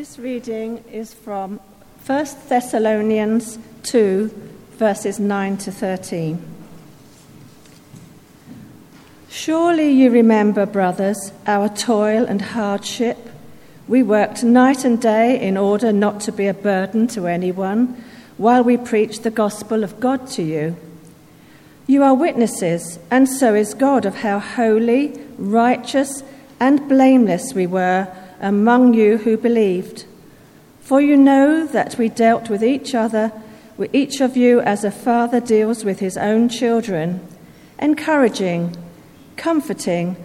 This reading is from 1 Thessalonians 2, verses 9 to 13. Surely you remember, brothers, our toil and hardship. We worked night and day in order not to be a burden to anyone while we preached the gospel of God to you. You are witnesses, and so is God, of how holy, righteous, and blameless we were among you who believed. For you know that we dealt with each other, with each of you as a father deals with his own children, encouraging, comforting,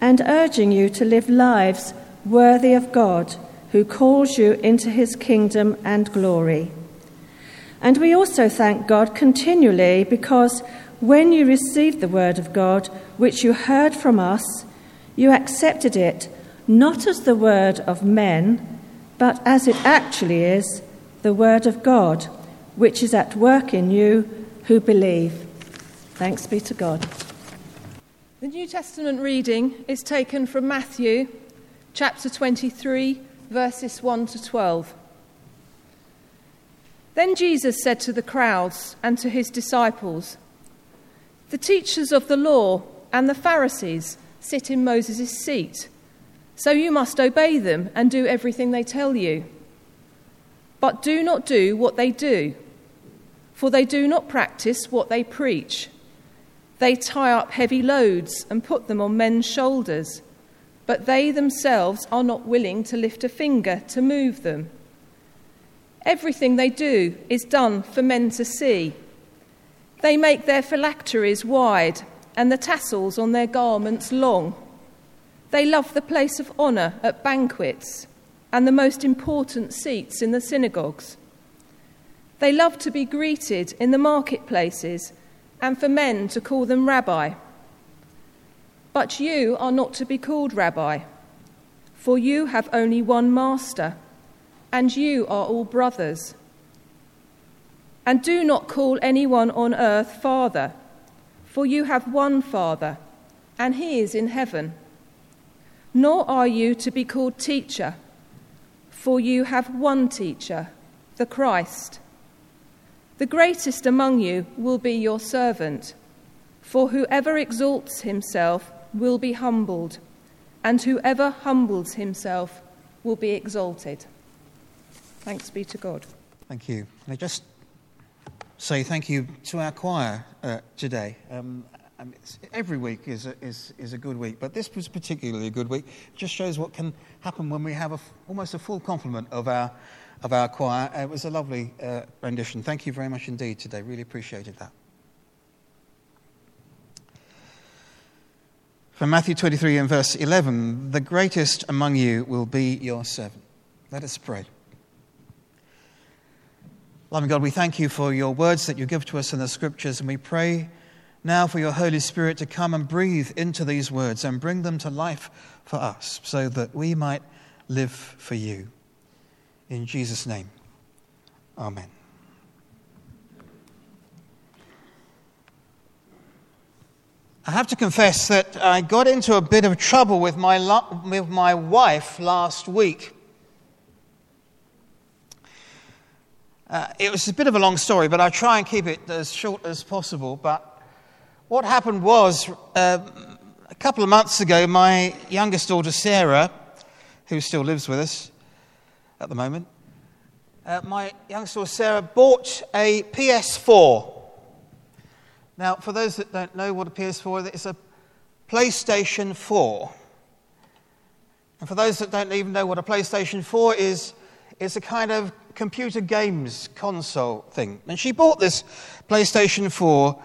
and urging you to live lives worthy of God, who calls you into his kingdom and glory. And we also thank God continually because when you received the word of God, which you heard from us, you accepted it not as the word of men, but as it actually is, the word of God, which is at work in you who believe. Thanks be to God. The New Testament reading is taken from Matthew chapter 23, verses 1 to 12. Then Jesus said to the crowds and to his disciples, The teachers of the law and the Pharisees sit in Moses' seat. So you must obey them and do everything they tell you. But do not do what they do, for they do not practice what they preach. They tie up heavy loads and put them on men's shoulders, but they themselves are not willing to lift a finger to move them. Everything they do is done for men to see. They make their phylacteries wide and the tassels on their garments long. They love the place of honour at banquets and the most important seats in the synagogues. They love to be greeted in the marketplaces and for men to call them rabbi. But you are not to be called rabbi, for you have only one master, and you are all brothers. And do not call anyone on earth father, for you have one father, and he is in heaven nor are you to be called teacher, for you have one teacher, the Christ. The greatest among you will be your servant, for whoever exalts himself will be humbled, and whoever humbles himself will be exalted. Thanks be to God. Thank you. I just say thank you to our choir uh, today? Um, um, every week is a, is, is a good week, but this was particularly a good week. It just shows what can happen when we have a, almost a full complement of our, of our choir. It was a lovely uh, rendition. Thank you very much indeed today. Really appreciated that. From Matthew 23 and verse 11 The greatest among you will be your servant. Let us pray. Loving God, we thank you for your words that you give to us in the scriptures, and we pray now for your Holy Spirit to come and breathe into these words and bring them to life for us so that we might live for you. In Jesus' name, Amen. I have to confess that I got into a bit of trouble with my, lo- with my wife last week. Uh, it was a bit of a long story, but I'll try and keep it as short as possible. But what happened was, uh, a couple of months ago, my youngest daughter Sarah, who still lives with us at the moment, uh, my youngest daughter Sarah bought a PS4. Now, for those that don't know what a PS4 is, it's a PlayStation 4. And for those that don't even know what a PlayStation 4 is, it's a kind of computer games console thing. And she bought this PlayStation 4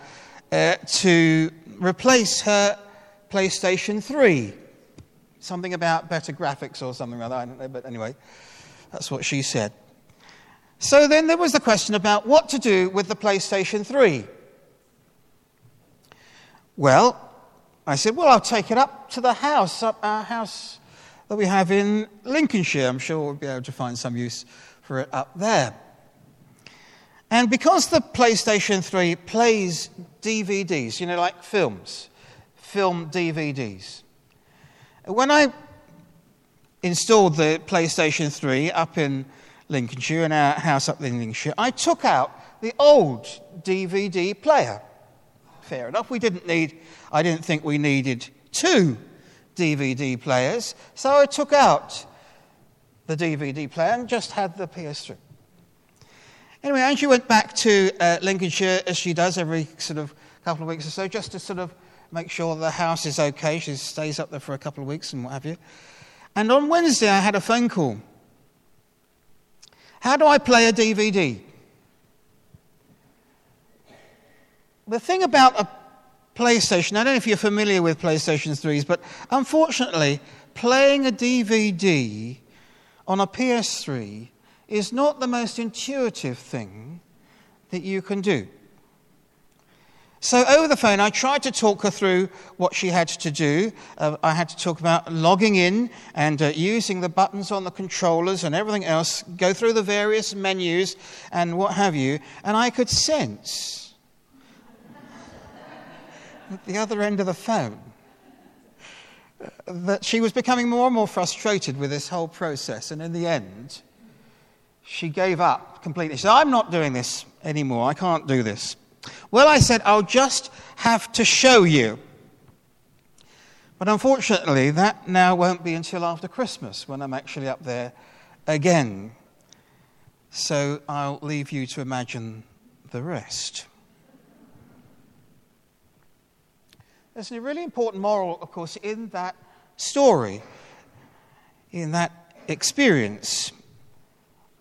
uh, to replace her PlayStation 3. Something about better graphics or something that, I don't know, but anyway, that's what she said. So then there was the question about what to do with the PlayStation 3. Well, I said, well, I'll take it up to the house, up our house that we have in Lincolnshire. I'm sure we'll be able to find some use for it up there. And because the PlayStation 3 plays DVDs, you know, like films, film DVDs, when I installed the PlayStation 3 up in Lincolnshire, in our house up in Lincolnshire, I took out the old DVD player. Fair enough, we didn't need, I didn't think we needed two DVD players, so I took out the DVD player and just had the PS3. Anyway, Angie went back to uh, Lincolnshire as she does every sort of couple of weeks or so, just to sort of make sure the house is okay. She stays up there for a couple of weeks and what have you. And on Wednesday, I had a phone call. How do I play a DVD? The thing about a PlayStation, I don't know if you're familiar with PlayStation 3s, but unfortunately, playing a DVD on a PS3 is not the most intuitive thing that you can do. So, over the phone, I tried to talk her through what she had to do. Uh, I had to talk about logging in and uh, using the buttons on the controllers and everything else, go through the various menus and what have you. And I could sense at the other end of the phone that she was becoming more and more frustrated with this whole process. And in the end, she gave up completely. She said, I'm not doing this anymore. I can't do this. Well, I said, I'll just have to show you. But unfortunately, that now won't be until after Christmas when I'm actually up there again. So I'll leave you to imagine the rest. There's a really important moral, of course, in that story, in that experience.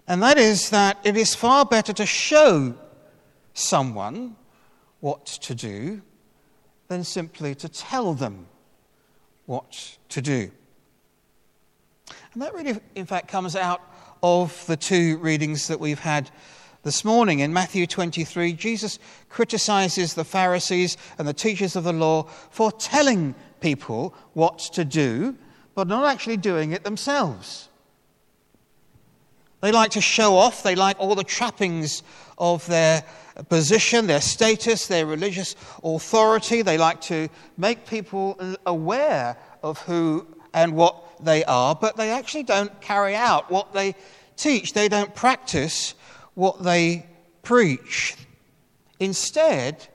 And that is that it is far better to show someone what to do than simply to tell them what to do. And that really, in fact, comes out of the two readings that we've had this morning. In Matthew 23, Jesus criticizes the Pharisees and the teachers of the law for telling people what to do, but not actually doing it themselves. They like to show off, they like all the trappings of their position, their status, their religious authority. They like to make people aware of who and what they are, but they actually don't carry out what they teach. They don't practice what they preach. Instead,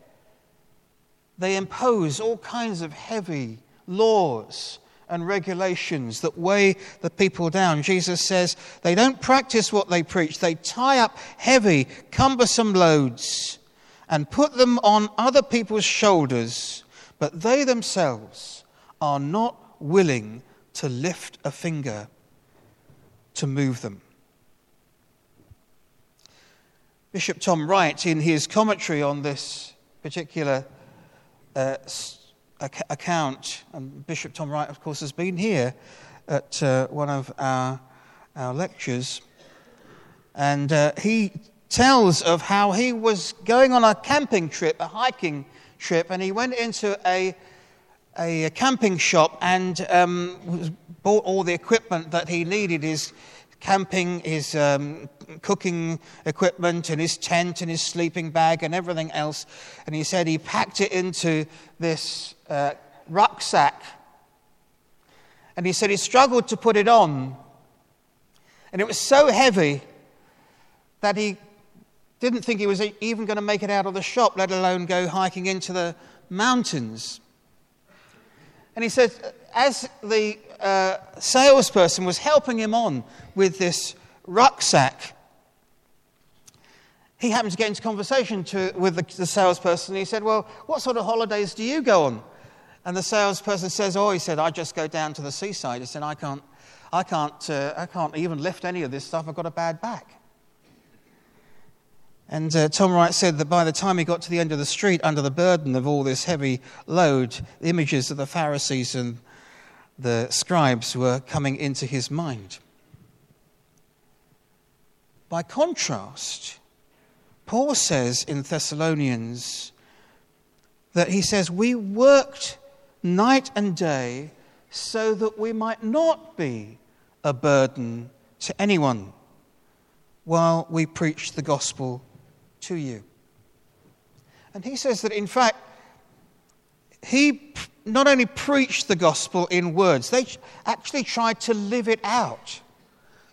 they impose all kinds of heavy laws and regulations that weigh the people down. Jesus says they don't practice what they preach, they tie up heavy, cumbersome loads and put them on other people's shoulders, but they themselves are not willing to lift a finger to move them. Bishop Tom Wright, in his commentary on this particular uh, account, and Bishop Tom Wright, of course, has been here at uh, one of our, our lectures, and uh, he tells of how he was going on a camping trip, a hiking trip, and he went into a, a camping shop and um, bought all the equipment that he needed his camping, his um, cooking equipment, and his tent, and his sleeping bag, and everything else. And he said he packed it into this uh, rucksack. And he said he struggled to put it on. And it was so heavy that he didn't think he was even going to make it out of the shop, let alone go hiking into the mountains. And he said, as the uh, salesperson was helping him on with this rucksack, he happened to get into conversation to, with the, the salesperson. He said, Well, what sort of holidays do you go on? And the salesperson says, Oh, he said, I just go down to the seaside. He said, I can't, I can't, uh, I can't even lift any of this stuff. I've got a bad back. And uh, Tom Wright said that by the time he got to the end of the street, under the burden of all this heavy load, images of the Pharisees and the scribes were coming into his mind. By contrast, Paul says in Thessalonians that he says, We worked night and day so that we might not be a burden to anyone while we preach the gospel to you. And he says that, in fact, he not only preached the gospel in words, they actually tried to live it out.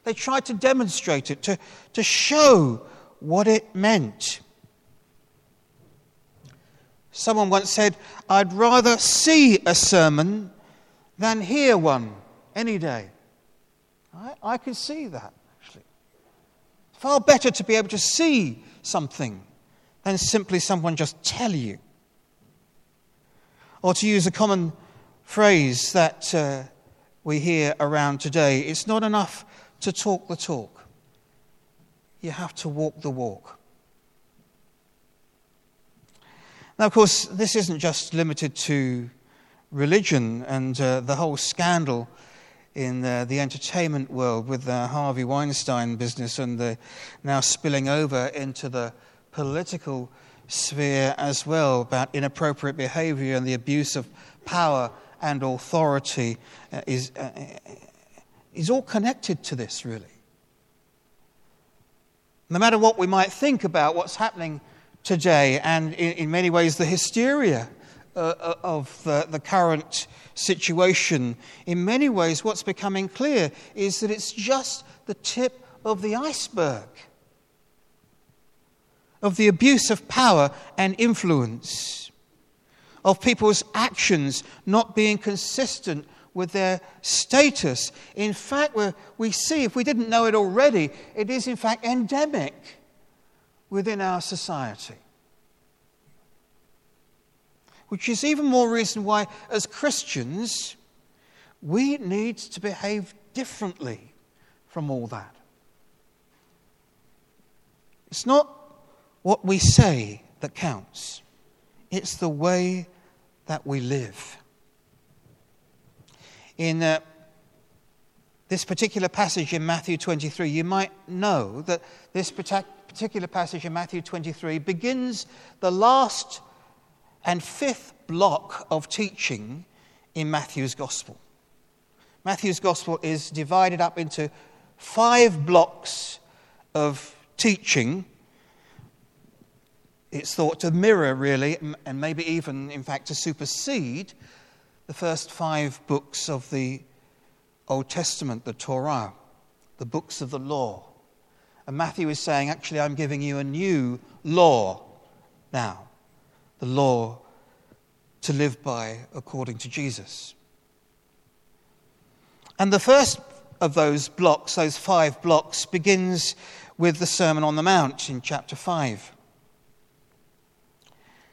They tried to demonstrate it, to, to show what it meant. Someone once said, I'd rather see a sermon than hear one any day. I, I can see that, actually. Far better to be able to see something than simply someone just tell you. Or to use a common phrase that uh, we hear around today, it's not enough to talk the talk, you have to walk the walk. Now, of course, this isn't just limited to religion and uh, the whole scandal in uh, the entertainment world with the Harvey Weinstein business and the, now spilling over into the political sphere as well about inappropriate behavior and the abuse of power and authority uh, is, uh, is all connected to this, really. No matter what we might think about what's happening today, and in, in many ways the hysteria uh, uh, of the, the current situation, in many ways what's becoming clear is that it's just the tip of the iceberg of the abuse of power and influence, of people's actions not being consistent with their status. In fact, we see, if we didn't know it already, it is in fact endemic within our society. Which is even more reason why, as Christians, we need to behave differently from all that. It's not what we say that counts, it's the way that we live. In uh, this particular passage in Matthew 23, you might know that this particular passage in Matthew 23 begins the last and fifth block of teaching in Matthew's Gospel. Matthew's Gospel is divided up into five blocks of teaching. It's thought to mirror, really, and maybe even, in fact, to supersede the first five books of the Old Testament, the Torah, the books of the law. And Matthew is saying, actually, I'm giving you a new law now, the law to live by according to Jesus. And the first of those blocks, those five blocks, begins with the Sermon on the Mount in chapter 5.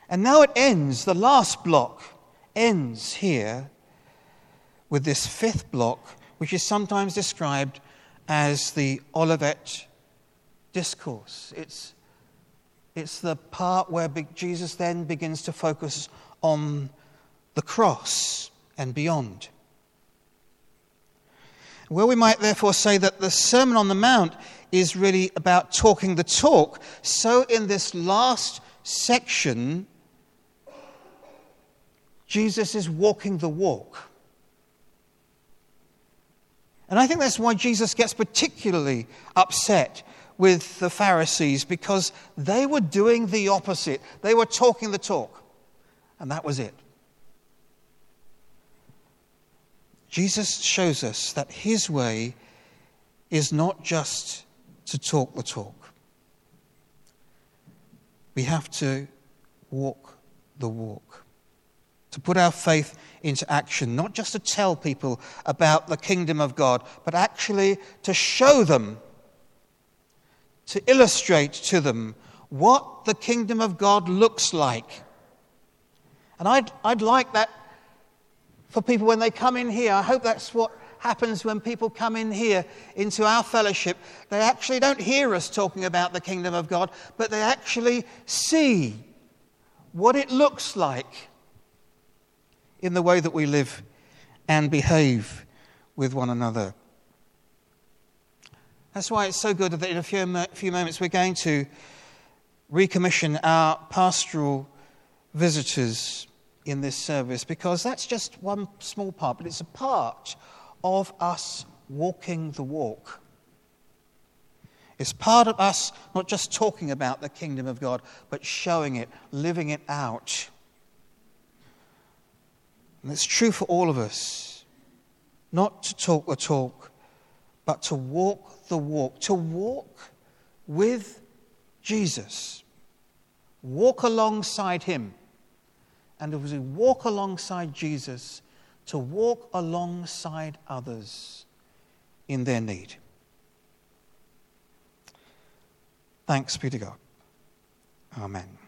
And now it ends, the last block ends here with this fifth block, which is sometimes described as the Olivet discourse. It's, it's the part where Jesus then begins to focus on the cross and beyond. Well, we might therefore say that the Sermon on the Mount is really about talking the talk. So, in this last section, Jesus is walking the walk. And I think that's why Jesus gets particularly upset with the Pharisees because they were doing the opposite. They were talking the talk, and that was it. Jesus shows us that his way is not just to talk the talk, we have to walk the walk. To put our faith into action, not just to tell people about the kingdom of God, but actually to show them to illustrate to them what the kingdom of God looks like. And I'd, I'd like that for people when they come in here. I hope that's what happens when people come in here into our fellowship. They actually don't hear us talking about the kingdom of God, but they actually see what it looks like in the way that we live and behave with one another. That's why it's so good that in a few, few moments we're going to recommission our pastoral visitors in this service because that's just one small part, but it's a part of us walking the walk. It's part of us not just talking about the kingdom of God, but showing it, living it out. And it's true for all of us. Not to talk the talk, but to walk the walk. To walk with Jesus. Walk alongside him. And as we walk alongside Jesus, to walk alongside others in their need. Thanks be to God. Amen.